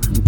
truth